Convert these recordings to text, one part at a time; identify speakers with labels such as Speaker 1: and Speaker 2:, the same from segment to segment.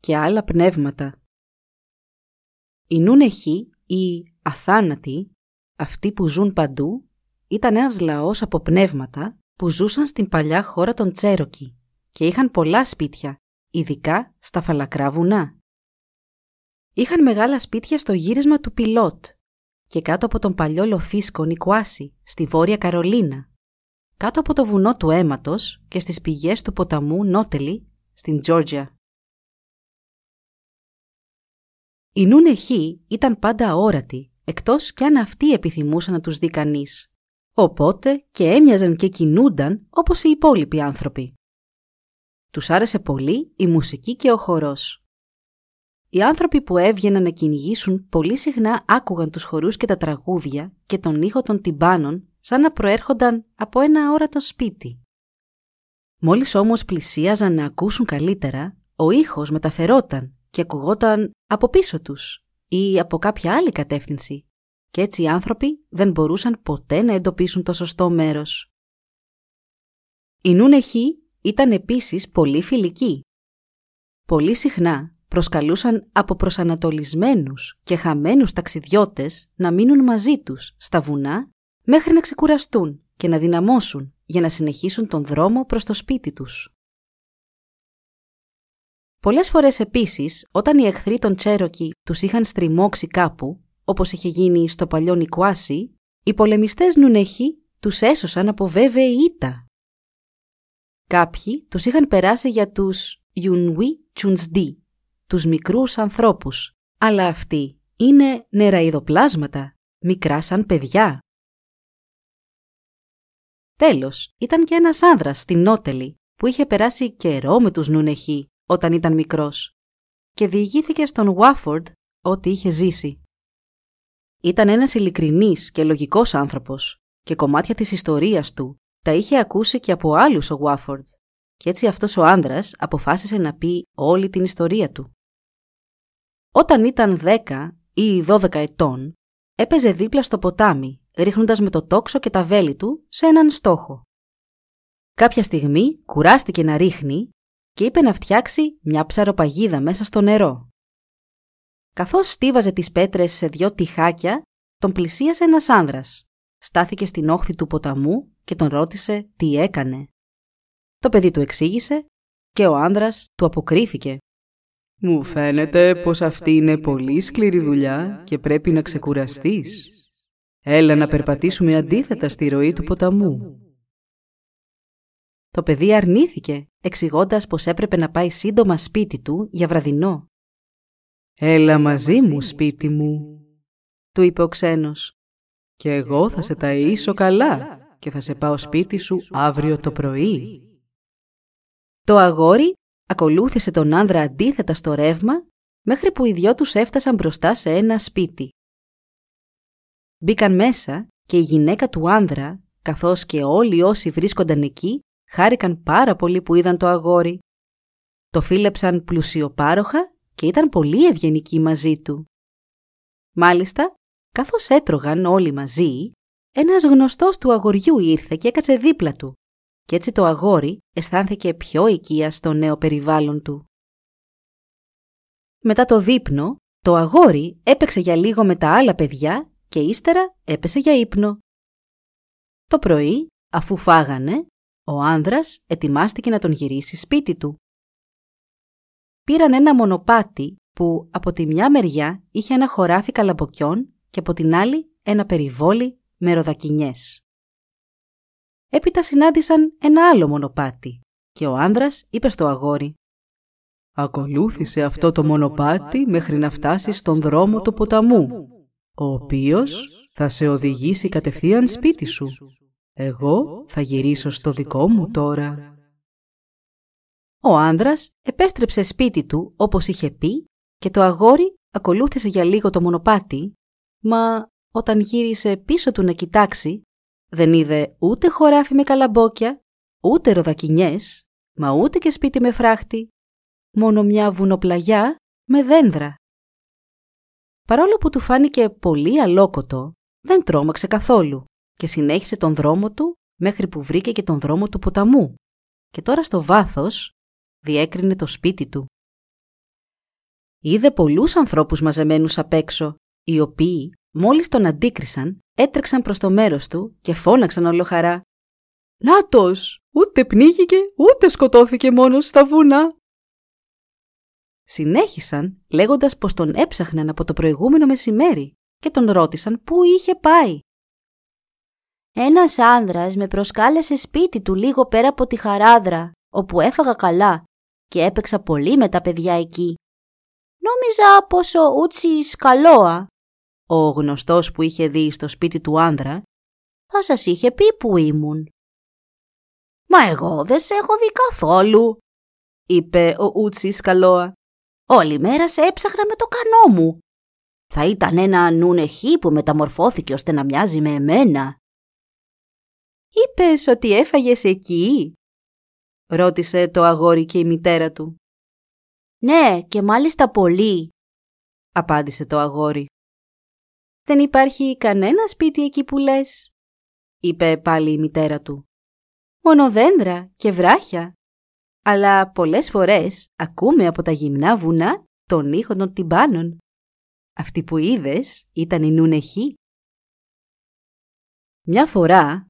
Speaker 1: και άλλα πνεύματα. Η Νούνεχη ή αθάνατοι, αυτοί που ζουν παντού, ήταν ένας λαός από πνεύματα που ζούσαν στην παλιά χώρα των Τσέροκι και είχαν πολλά σπίτια, ειδικά στα φαλακρά βουνά. Είχαν μεγάλα σπίτια στο γύρισμα του Πιλότ και κάτω από τον παλιό λοφίσκο Νικουάση, στη Βόρεια Καρολίνα, κάτω από το βουνό του αίματος και στις πηγές του ποταμού Νότελι, στην Τζόρτζια. Η Νούνεχή ήταν πάντα αόρατοι, εκτός κι αν αυτοί επιθυμούσαν να τους δει κανείς. Οπότε και έμοιαζαν και κινούνταν όπως οι υπόλοιποι άνθρωποι. Τους άρεσε πολύ η μουσική και ο χορός. Οι άνθρωποι που έβγαιναν να κυνηγήσουν πολύ συχνά άκουγαν τους χορούς και τα τραγούδια και τον ήχο των τυμπάνων σαν να προέρχονταν από ένα αόρατο σπίτι. Μόλις όμως πλησίαζαν να ακούσουν καλύτερα, ο ήχος μεταφερόταν και ακουγόταν από πίσω τους ή από κάποια άλλη κατεύθυνση και έτσι οι άνθρωποι δεν μπορούσαν ποτέ να εντοπίσουν το σωστό μέρος. Η Νούνεχη ήταν επίσης πολύ φιλική. Πολύ συχνά προσκαλούσαν από προσανατολισμένους και χαμένους ταξιδιώτες να μείνουν μαζί τους στα βουνά μέχρι να ξεκουραστούν και να δυναμώσουν για να συνεχίσουν τον δρόμο προς το σπίτι τους. Πολλές φορές επίσης, όταν οι εχθροί των Τσέροκι τους είχαν στριμώξει κάπου, όπως είχε γίνει στο παλιό Νικουάσι, οι πολεμιστές Νουνεχή τους έσωσαν από βέβαιη ήττα. Κάποιοι τους είχαν περάσει για τους Ιουνουί Τσουνσδί, τους μικρούς ανθρώπους, αλλά αυτοί είναι νεραϊδοπλάσματα, μικρά σαν παιδιά. Τέλος, ήταν και ένας άνδρας στην Νότελη που είχε περάσει καιρό με τους Νουνεχή όταν ήταν μικρός και διηγήθηκε στον Βάφορντ ό,τι είχε ζήσει. Ήταν ένας ειλικρινής και λογικός άνθρωπος και κομμάτια της ιστορίας του τα είχε ακούσει και από άλλους ο Βάφορντ και έτσι αυτός ο άνδρας αποφάσισε να πει όλη την ιστορία του. Όταν ήταν 10 ή 12 ετών, έπαιζε δίπλα στο ποτάμι, ρίχνοντας με το τόξο και τα βέλη του σε έναν στόχο. Κάποια στιγμή κουράστηκε να ρίχνει και είπε να φτιάξει μια ψαροπαγίδα μέσα στο νερό. Καθώς στίβαζε τις πέτρες σε δυο τυχάκια, τον πλησίασε ένας άνδρας. Στάθηκε στην όχθη του ποταμού και τον ρώτησε τι έκανε. Το παιδί του εξήγησε και ο άνδρας του αποκρίθηκε.
Speaker 2: «Μου φαίνεται πως αυτή είναι πολύ σκληρή δουλειά και πρέπει να ξεκουραστείς. Έλα να περπατήσουμε αντίθετα στη ροή του ποταμού».
Speaker 1: Το παιδί αρνήθηκε, εξηγώντας πως έπρεπε να πάει σύντομα σπίτι του για βραδινό.
Speaker 2: «Έλα μαζί μου σπίτι μου»,
Speaker 1: του είπε ο ξένος.
Speaker 2: «Και εγώ θα σε ταΐσω καλά και θα σε πάω σπίτι σου αύριο το πρωί».
Speaker 1: Το αγόρι ακολούθησε τον άνδρα αντίθετα στο ρεύμα μέχρι που οι δυο τους έφτασαν μπροστά σε ένα σπίτι. Μπήκαν μέσα και η γυναίκα του άνδρα, καθώς και όλοι όσοι βρίσκονταν εκεί, χάρηκαν πάρα πολύ που είδαν το αγόρι. Το φίλεψαν πλουσιοπάροχα και ήταν πολύ ευγενικοί μαζί του. Μάλιστα, καθώς έτρωγαν όλοι μαζί, ένας γνωστός του αγοριού ήρθε και έκατσε δίπλα του και έτσι το αγόρι αισθάνθηκε πιο οικία στο νέο περιβάλλον του. Μετά το δείπνο, το αγόρι έπαιξε για λίγο με τα άλλα παιδιά και ύστερα έπεσε για ύπνο. Το πρωί, αφού φάγανε, ο άνδρας ετοιμάστηκε να τον γυρίσει σπίτι του. Πήραν ένα μονοπάτι που από τη μια μεριά είχε ένα χωράφι καλαμποκιών και από την άλλη ένα περιβόλι με ροδακινιές. Έπειτα συνάντησαν ένα άλλο μονοπάτι και ο άνδρας είπε στο αγόρι
Speaker 2: «Ακολούθησε αυτό το μονοπάτι μέχρι να φτάσει στον δρόμο του ποταμού, ο οποίος θα σε οδηγήσει κατευθείαν σπίτι σου. Εγώ θα γυρίσω στο δικό μου τώρα.
Speaker 1: Ο άνδρας επέστρεψε σπίτι του όπως είχε πει και το αγόρι ακολούθησε για λίγο το μονοπάτι, μα όταν γύρισε πίσω του να κοιτάξει, δεν είδε ούτε χωράφι με καλαμπόκια, ούτε ροδακινιές, μα ούτε και σπίτι με φράχτη, μόνο μια βουνοπλαγιά με δέντρα. Παρόλο που του φάνηκε πολύ αλόκοτο, δεν τρόμαξε καθόλου και συνέχισε τον δρόμο του μέχρι που βρήκε και τον δρόμο του ποταμού και τώρα στο βάθος διέκρινε το σπίτι του. Είδε πολλούς ανθρώπους μαζεμένους απ' έξω, οι οποίοι μόλις τον αντίκρισαν έτρεξαν προς το μέρος του και φώναξαν ολοχαρά «Νάτος! Ούτε πνίγηκε, ούτε σκοτώθηκε μόνος στα βουνά!» Συνέχισαν λέγοντας πως τον έψαχναν από το προηγούμενο μεσημέρι και τον ρώτησαν πού είχε πάει.
Speaker 3: Ένας άνδρας με προσκάλεσε σπίτι του λίγο πέρα από τη χαράδρα, όπου έφαγα καλά και έπαιξα πολύ με τα παιδιά εκεί. Νόμιζα πως ο Ούτσι Σκαλόα, ο γνωστός που είχε δει στο σπίτι του άνδρα, θα σας είχε πει που ήμουν. «Μα εγώ δεν σε έχω δει καθόλου», είπε ο Ούτσι Σκαλόα. «Όλη μέρα σε έψαχνα με το κανό μου. Θα ήταν ένα νουνεχί που μεταμορφώθηκε ώστε να μοιάζει με εμένα».
Speaker 1: «Είπες ότι έφαγες εκεί» ρώτησε το αγόρι και η μητέρα του.
Speaker 3: «Ναι, και μάλιστα πολύ»,
Speaker 1: απάντησε το αγόρι. «Δεν υπάρχει κανένα σπίτι εκεί που λες», είπε πάλι η μητέρα του. «Μόνο δέντρα και βράχια. Αλλά πολλές φορές ακούμε από τα γυμνά βουνά τον ήχο των τυμπάνων. Αυτή που είδες ήταν η νουνεχή». Μια φορά,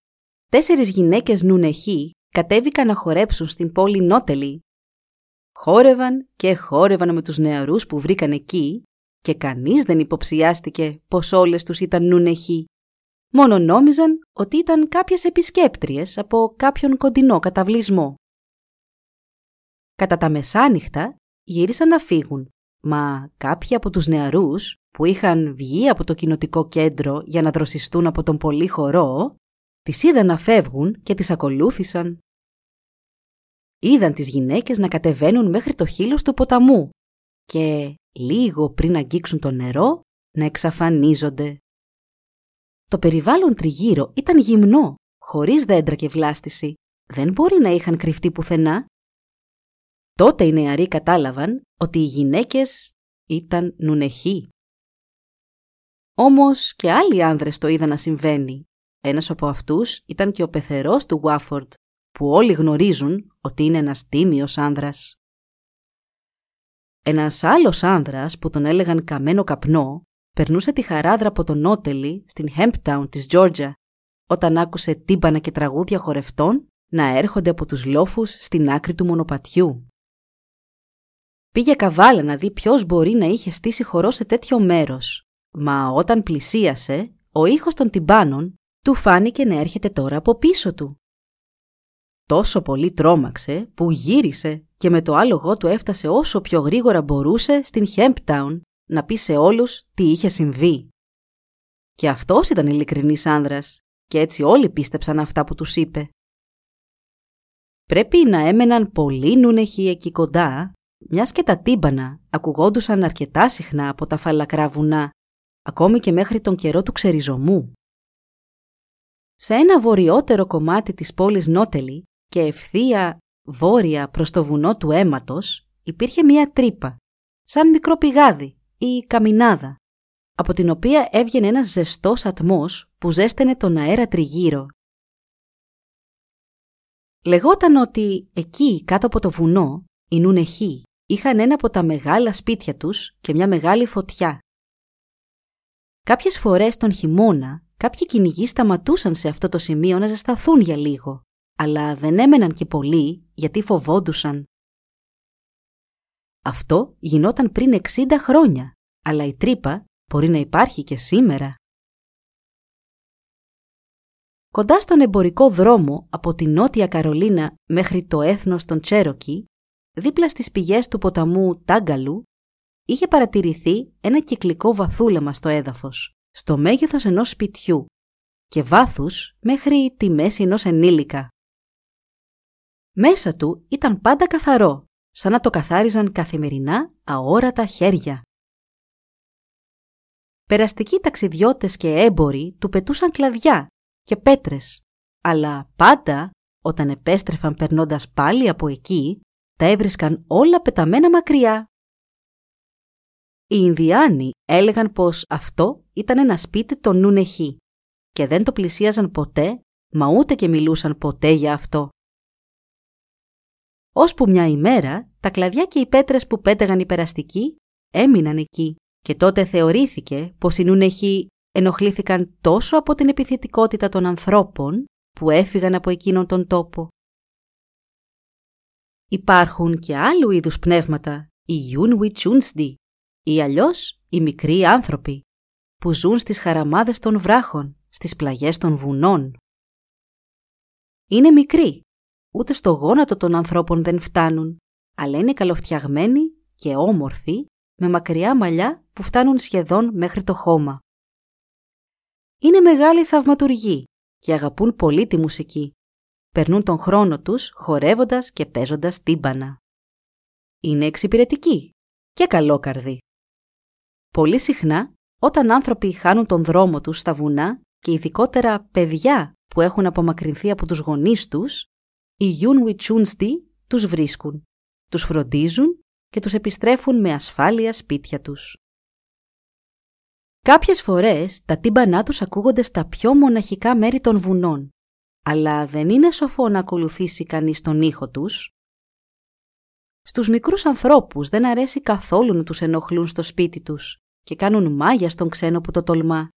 Speaker 1: τέσσερις γυναίκες νουνεχή κατέβηκαν να χορέψουν στην πόλη Νότελη. Χόρευαν και χόρευαν με τους νεαρούς που βρήκαν εκεί και κανείς δεν υποψιάστηκε πως όλες τους ήταν νουνεχοί. Μόνο νόμιζαν ότι ήταν κάποιες επισκέπτριες από κάποιον κοντινό καταβλισμό. Κατά τα μεσάνυχτα γύρισαν να φύγουν, μα κάποιοι από τους νεαρούς που είχαν βγει από το κοινοτικό κέντρο για να δροσιστούν από τον πολύ χορό, τις είδαν να φεύγουν και τις ακολούθησαν. Είδαν τις γυναίκες να κατεβαίνουν μέχρι το χείλος του ποταμού και λίγο πριν αγγίξουν το νερό να εξαφανίζονται. Το περιβάλλον τριγύρω ήταν γυμνό, χωρίς δέντρα και βλάστηση. Δεν μπορεί να είχαν κρυφτεί πουθενά. Τότε οι νεαροί κατάλαβαν ότι οι γυναίκες ήταν νουνεχοί. Όμως και άλλοι άνδρες το είδαν να συμβαίνει. Ένας από αυτούς ήταν και ο πεθερός του Βάφορντ, που όλοι γνωρίζουν ότι είναι ένας τίμιος άνδρας. Ένας άλλος άνδρας που τον έλεγαν καμένο καπνό περνούσε τη χαράδρα από τον Νότελι στην Hemptown της Τζόρτζα όταν άκουσε τύμπανα και τραγούδια χορευτών να έρχονται από τους λόφους στην άκρη του μονοπατιού. Πήγε καβάλα να δει ποιος μπορεί να είχε στήσει χορό σε τέτοιο μέρος, μα όταν πλησίασε, ο ήχος των τυμπάνων του φάνηκε να έρχεται τώρα από πίσω του. Τόσο πολύ τρόμαξε που γύρισε και με το άλογο του έφτασε όσο πιο γρήγορα μπορούσε στην Hemptown να πει σε όλους τι είχε συμβεί. Και αυτός ήταν ειλικρινής άνδρας και έτσι όλοι πίστεψαν αυτά που τους είπε. Πρέπει να έμεναν πολλοί νουνεχοί εκεί κοντά, μιας και τα τύμπανα ακουγόντουσαν αρκετά συχνά από τα φαλακρά βουνά, ακόμη και μέχρι τον καιρό του ξεριζωμού. Σε ένα βορειότερο κομμάτι της πόλης Νότελη και ευθεία βόρεια προς το βουνό του αίματος υπήρχε μία τρύπα, σαν μικρό πηγάδι ή καμινάδα, από την οποία έβγαινε ένας ζεστός ατμός που ζέστενε τον αέρα τριγύρω. Λεγόταν ότι εκεί κάτω από το βουνό οι νουνεχοί είχαν ένα από τα μεγάλα σπίτια τους και μια μεγάλη φωτιά. Κάποιες φορές τον χειμώνα κάποιοι κυνηγοί σταματούσαν σε αυτό το σημείο να ζεσταθούν για λίγο αλλά δεν έμεναν και πολλοί γιατί φοβόντουσαν. Αυτό γινόταν πριν 60 χρόνια, αλλά η τρύπα μπορεί να υπάρχει και σήμερα. Κοντά στον εμπορικό δρόμο από τη Νότια Καρολίνα μέχρι το έθνος των Τσέροκι, δίπλα στις πηγές του ποταμού Τάγκαλου, είχε παρατηρηθεί ένα κυκλικό βαθούλεμα στο έδαφος, στο μέγεθος ενός σπιτιού και βάθους μέχρι τη μέση ενός ενήλικα. Μέσα του ήταν πάντα καθαρό, σαν να το καθάριζαν καθημερινά αόρατα χέρια. Περαστικοί ταξιδιώτες και έμποροι του πετούσαν κλαδιά και πέτρες, αλλά πάντα όταν επέστρεφαν περνώντας πάλι από εκεί, τα έβρισκαν όλα πεταμένα μακριά. Οι Ινδιάνοι έλεγαν πως αυτό ήταν ένα σπίτι των Νουνεχή και δεν το πλησίαζαν ποτέ, μα ούτε και μιλούσαν ποτέ για αυτό. Ώσπου μια ημέρα, τα κλαδιά και οι πέτρες που πέταγαν οι περαστικοί έμειναν εκεί και τότε θεωρήθηκε πως οι Νουνεχοί ενοχλήθηκαν τόσο από την επιθετικότητα των ανθρώπων που έφυγαν από εκείνον τον τόπο. Υπάρχουν και άλλου είδους πνεύματα, οι Yunwi Chunsdi, ή αλλιώς οι μικροί άνθρωποι, που ζουν στις χαραμάδες των βράχων, στις πλαγιές των βουνών. Είναι μικροί, ούτε στο γόνατο των ανθρώπων δεν φτάνουν, αλλά είναι καλοφτιαγμένοι και όμορφοι, με μακριά μαλλιά που φτάνουν σχεδόν μέχρι το χώμα. Είναι μεγάλοι θαυματουργοί και αγαπούν πολύ τη μουσική. Περνούν τον χρόνο τους χορεύοντας και παίζοντας τύμπανα. Είναι εξυπηρετικοί και καλόκαρδοι. Πολύ συχνά, όταν άνθρωποι χάνουν τον δρόμο τους στα βουνά και ειδικότερα παιδιά που έχουν απομακρυνθεί από τους γονείς τους, οι Yunwi Chunsdi τους βρίσκουν, τους φροντίζουν και τους επιστρέφουν με ασφάλεια σπίτια τους. Κάποιες φορές τα τύμπανά τους ακούγονται στα πιο μοναχικά μέρη των βουνών, αλλά δεν είναι σοφό να ακολουθήσει κανείς τον ήχο τους. Στους μικρούς ανθρώπους δεν αρέσει καθόλου να τους ενοχλούν στο σπίτι τους και κάνουν μάγια στον ξένο που το τολμά,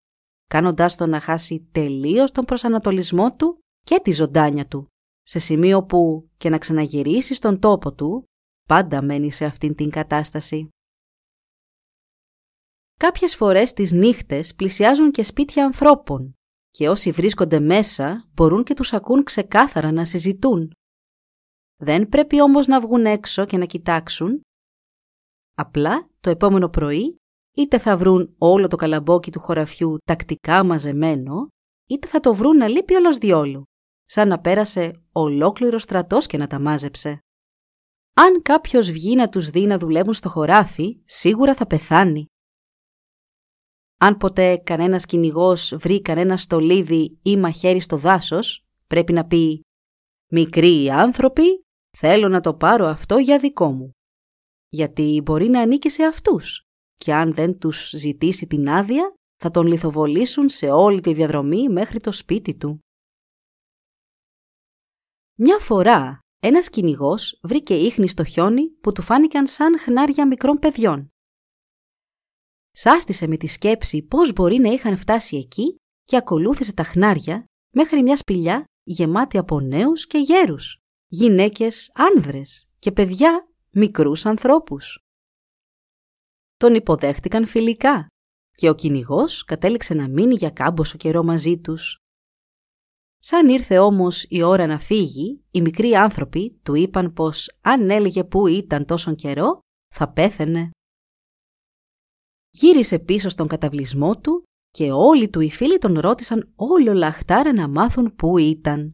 Speaker 1: κάνοντάς τον να χάσει τελείως τον προσανατολισμό του και τη ζωντάνια του, σε σημείο που και να ξαναγυρίσει στον τόπο του, πάντα μένει σε αυτήν την κατάσταση. Κάποιες φορές τις νύχτες πλησιάζουν και σπίτια ανθρώπων και όσοι βρίσκονται μέσα μπορούν και τους ακούν ξεκάθαρα να συζητούν. Δεν πρέπει όμως να βγουν έξω και να κοιτάξουν. Απλά το επόμενο πρωί είτε θα βρουν όλο το καλαμπόκι του χωραφιού τακτικά μαζεμένο, είτε θα το βρουν να λείπει όλος διόλου, σαν να πέρασε ολόκληρο στρατός και να τα μάζεψε. Αν κάποιος βγει να τους δει να δουλεύουν στο χωράφι, σίγουρα θα πεθάνει. Αν ποτέ κανένας κυνηγός βρει κανένα στολίδι ή μαχαίρι στο δάσος, πρέπει να πει «Μικροί άνθρωποι, θέλω να το πάρω αυτό για δικό μου». Γιατί μπορεί να ανήκει σε αυτούς και αν δεν τους ζητήσει την άδεια, θα τον λιθοβολήσουν σε όλη τη διαδρομή μέχρι το σπίτι του. Μια φορά, ένας κυνηγός βρήκε ίχνη στο χιόνι που του φάνηκαν σαν χνάρια μικρών παιδιών. Σάστησε με τη σκέψη πώς μπορεί να είχαν φτάσει εκεί και ακολούθησε τα χνάρια μέχρι μια σπηλιά γεμάτη από νέους και γέρους, γυναίκες άνδρες και παιδιά μικρούς ανθρώπους. Τον υποδέχτηκαν φιλικά και ο κυνηγός κατέληξε να μείνει για κάμποσο καιρό μαζί τους. Σαν ήρθε όμως η ώρα να φύγει, οι μικροί άνθρωποι του είπαν πως αν έλεγε που ήταν τόσον καιρό, θα πέθαινε. Γύρισε πίσω στον καταβλισμό του και όλοι του οι φίλοι τον ρώτησαν όλο λαχτάρα να μάθουν πού ήταν.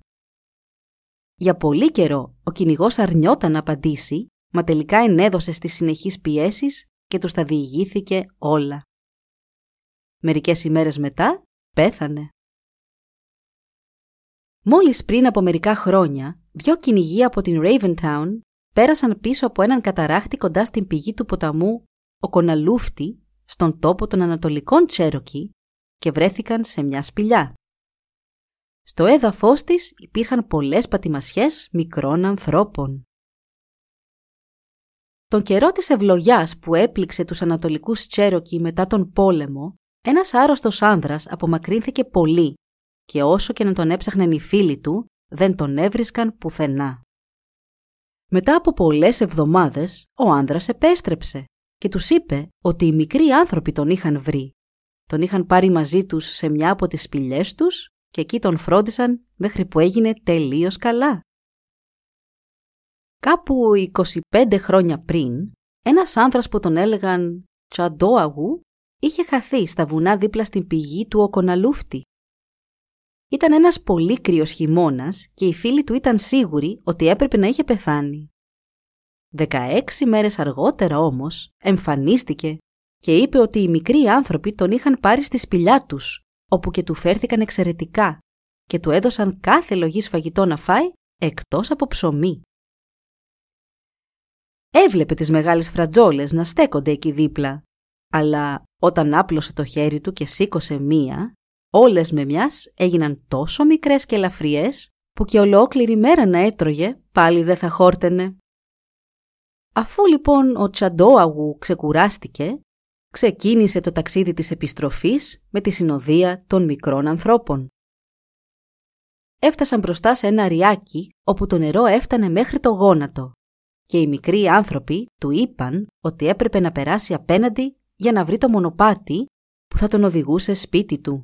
Speaker 1: Για πολύ καιρό ο κυνηγός αρνιόταν να απαντήσει, μα τελικά ενέδωσε στις συνεχείς πιέσεις και τους τα διηγήθηκε όλα. Μερικές ημέρες μετά πέθανε. Μόλις πριν από μερικά χρόνια, δυο κυνηγοί από την Raventown πέρασαν πίσω από έναν καταράχτη κοντά στην πηγή του ποταμού ο Κοναλούφτη στον τόπο των Ανατολικών Τσέροκι και βρέθηκαν σε μια σπηλιά. Στο έδαφος της υπήρχαν πολλές πατημασιές μικρών ανθρώπων. Τον καιρό της ευλογιάς που έπληξε τους Ανατολικούς Τσέροκι μετά τον πόλεμο, ένας άρρωστος άνδρας απομακρύνθηκε πολύ και όσο και να τον έψαχναν οι φίλοι του, δεν τον έβρισκαν πουθενά. Μετά από πολλές εβδομάδες, ο άνδρας επέστρεψε και τους είπε ότι οι μικροί άνθρωποι τον είχαν βρει. Τον είχαν πάρει μαζί τους σε μια από τις σπηλιές τους και εκεί τον φρόντισαν μέχρι που έγινε τελείως καλά. Κάπου 25 χρόνια πριν, ένας άνθρας που τον έλεγαν Τσαντόαγου είχε χαθεί στα βουνά δίπλα στην πηγή του Οκοναλούφτη. Ήταν ένας πολύ κρύος χειμώνας και οι φίλοι του ήταν σίγουροι ότι έπρεπε να είχε πεθάνει. 16 μέρες αργότερα όμως εμφανίστηκε και είπε ότι οι μικροί άνθρωποι τον είχαν πάρει στη σπηλιά τους, όπου και του φέρθηκαν εξαιρετικά και του έδωσαν κάθε λογής φαγητό να φάει εκτός από ψωμί. Έβλεπε τις μεγάλες φρατζόλες να στέκονται εκεί δίπλα, αλλά όταν άπλωσε το χέρι του και σήκωσε μία, όλες με μιας έγιναν τόσο μικρές και ελαφριές που και ολόκληρη μέρα να έτρωγε πάλι δεν θα χόρτενε. Αφού λοιπόν ο Τσαντόαγου ξεκουράστηκε, ξεκίνησε το ταξίδι της επιστροφής με τη συνοδεία των μικρών ανθρώπων. Έφτασαν μπροστά σε ένα ριάκι όπου το νερό έφτανε μέχρι το γόνατο και οι μικροί άνθρωποι του είπαν ότι έπρεπε να περάσει απέναντι για να βρει το μονοπάτι που θα τον οδηγούσε σπίτι του.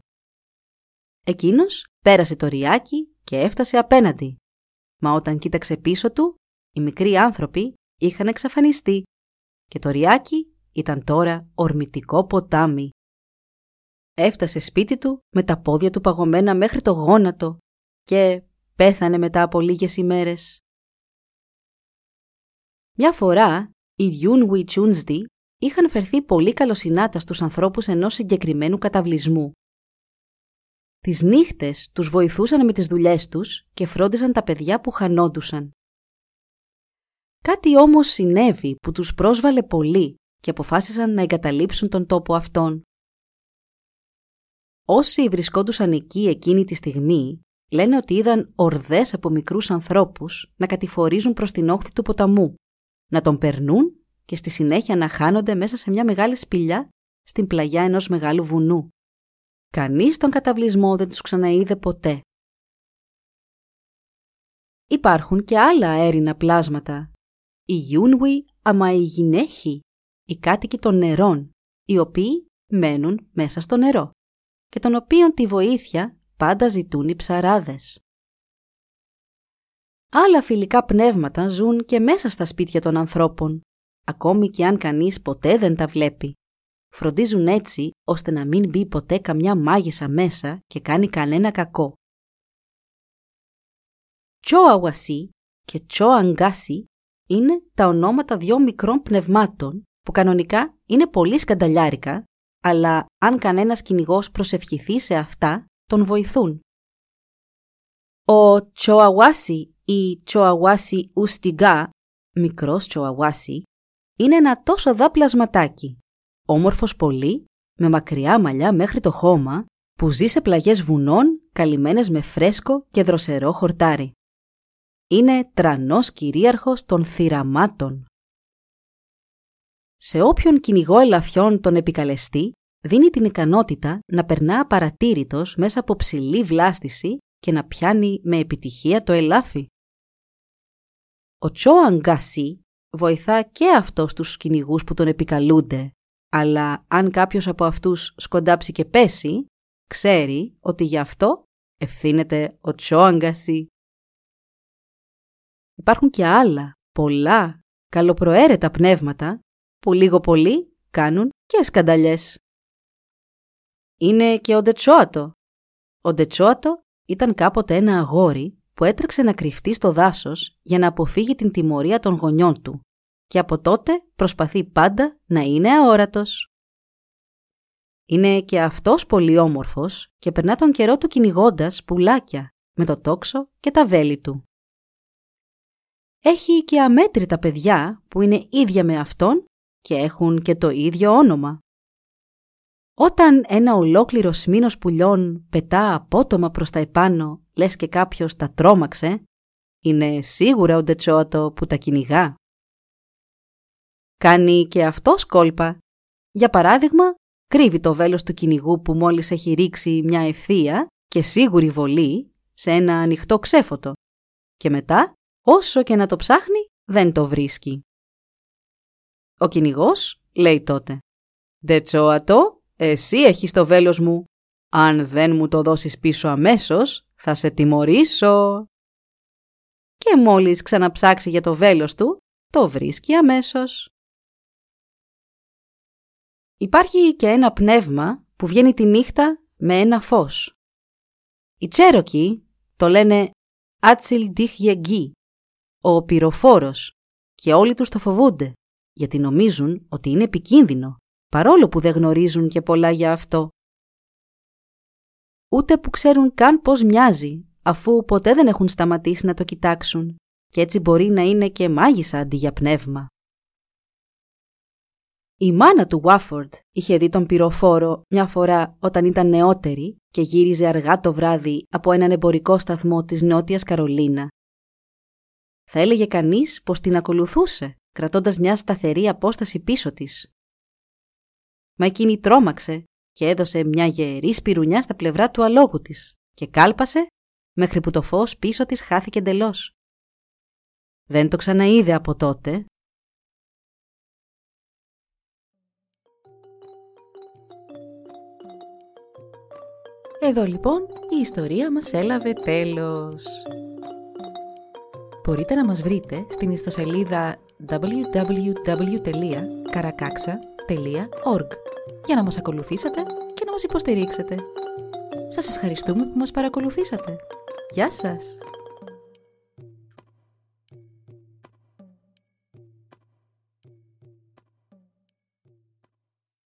Speaker 1: Εκείνος πέρασε το ριάκι και έφτασε απέναντι. Μα όταν κοίταξε πίσω του, οι μικροί άνθρωποι είχαν εξαφανιστεί και το ριάκι ήταν τώρα ορμητικό ποτάμι. Έφτασε σπίτι του με τα πόδια του παγωμένα μέχρι το γόνατο και πέθανε μετά από λίγες ημέρες. Μια φορά, οι Γιούνουι Τσούντσδι είχαν φερθεί πολύ καλοσυνάτα στους ανθρώπους ενός συγκεκριμένου καταβλισμού. Τις νύχτες τους βοηθούσαν με τις δουλειές τους και φρόντιζαν τα παιδιά που χανόντουσαν. Κάτι όμως συνέβη που τους πρόσβαλε πολύ και αποφάσισαν να εγκαταλείψουν τον τόπο αυτόν. Όσοι βρισκόντουσαν εκεί εκείνη τη στιγμή λένε ότι είδαν ορδές από μικρούς ανθρώπους να κατηφορίζουν προς την όχθη του ποταμού, να τον περνούν και στη συνέχεια να χάνονται μέσα σε μια μεγάλη σπηλιά στην πλαγιά ενός μεγάλου βουνού. Κανείς τον καταβλισμό δεν τους ξαναείδε ποτέ. Υπάρχουν και άλλα αέρινα πλάσματα. Οι Γιούνουι αμαϊγινέχοι, οι κάτοικοι των νερών, οι οποίοι μένουν μέσα στο νερό και των οποίων τη βοήθεια πάντα ζητούν οι ψαράδες. Άλλα φιλικά πνεύματα ζουν και μέσα στα σπίτια των ανθρώπων, ακόμη και αν κανείς ποτέ δεν τα βλέπει. Φροντίζουν έτσι ώστε να μην μπει ποτέ καμιά μάγισσα μέσα και κάνει κανένα κακό. Τσόαουασί και Τσόαγκάσι είναι τα ονόματα δυο μικρών πνευμάτων που κανονικά είναι πολύ σκανταλιάρικα, αλλά αν κανένας κυνηγός προσευχηθεί σε αυτά, τον βοηθούν. Ο Τσοαουάσι ή Τσοαουάσι Ουστιγκά, μικρός Τσοαουάσι, είναι ένα τόσο δά πλασματάκι, όμορφος πολύ, με μακριά μαλλιά μέχρι το χώμα, που ζει σε πλαγιές βουνών καλυμμένες με φρέσκο και δροσερό χορτάρι. Είναι τρανός κυρίαρχος των θυραμάτων. Σε όποιον κυνηγό ελαφιών τον επικαλεστεί, δίνει την ικανότητα να περνά απαρατήρητος μέσα από ψηλή βλάστηση και να πιάνει με επιτυχία το ελάφι. Ο Τσόαγκασί βοηθά και αυτός τους κυνηγού που τον επικαλούνται, αλλά αν κάποιος από αυτούς σκοντάψει και πέσει, ξέρει ότι γι' αυτό ευθύνεται ο Τσόαγκασί. Υπάρχουν και άλλα, πολλά, καλοπροαίρετα πνεύματα που λίγο πολύ κάνουν και σκανταλιές. Είναι και ο Ντετσόατο. Ο Ντετσόατο ήταν κάποτε ένα αγόρι που έτρεξε να κρυφτεί στο δάσος για να αποφύγει την τιμωρία των γονιών του και από τότε προσπαθεί πάντα να είναι αόρατος. Είναι και αυτός πολύ όμορφος και περνά τον καιρό του κυνηγώντας πουλάκια με το τόξο και τα βέλη του. Έχει και αμέτρητα παιδιά που είναι ίδια με αυτόν και έχουν και το ίδιο όνομα. Όταν ένα ολόκληρο μήνος πουλιών πετά απότομα προς τα επάνω, λες και κάποιος τα τρόμαξε, είναι σίγουρα ο Ντετσότο που τα κυνηγά. Κάνει και αυτό κόλπα. Για παράδειγμα, κρύβει το βέλος του κυνηγού που μόλις έχει ρίξει μια ευθεία και σίγουρη βολή σε ένα ανοιχτό ξέφωτο. Και μετά, όσο και να το ψάχνει, δεν το βρίσκει. Ο κυνηγός λέει τότε «Ντετσόατο, εσύ έχεις το βέλος μου. Αν δεν μου το δώσεις πίσω αμέσως, θα σε τιμωρήσω». Και μόλις ξαναψάξει για το βέλος του, το βρίσκει αμέσως. Υπάρχει και ένα πνεύμα που βγαίνει τη νύχτα με ένα φως. Οι Τσέροκοι το λένε Άτσιλ Ντιχιεγγί, ο πυροφόρος, και όλοι τους το φοβούνται, γιατί νομίζουν ότι είναι επικίνδυνο, παρόλο που δεν γνωρίζουν και πολλά για αυτό. Ούτε που ξέρουν καν πώς μοιάζει, αφού ποτέ δεν έχουν σταματήσει να το κοιτάξουν και έτσι μπορεί να είναι και μάγισσα αντί για πνεύμα. Η μάνα του Βάφορντ είχε δει τον πυροφόρο μια φορά όταν ήταν νεότερη και γύριζε αργά το βράδυ από έναν εμπορικό σταθμό της Νότιας Καρολίνα. Θα έλεγε κανείς πως την ακολουθούσε, κρατώντας μια σταθερή απόσταση πίσω της. Μα εκείνη τρόμαξε και έδωσε μια γερή σπιρουνιά στα πλευρά του αλόγου της και κάλπασε μέχρι που το φως πίσω της χάθηκε εντελώς. Δεν το ξαναείδε από τότε. Εδώ λοιπόν η ιστορία μας έλαβε τέλος. Μπορείτε να μας βρείτε στην ιστοσελίδα www.karakaksa.org για να μας ακολουθήσετε και να μας υποστηρίξετε. Σας ευχαριστούμε που μας παρακολουθήσατε. Γεια σας!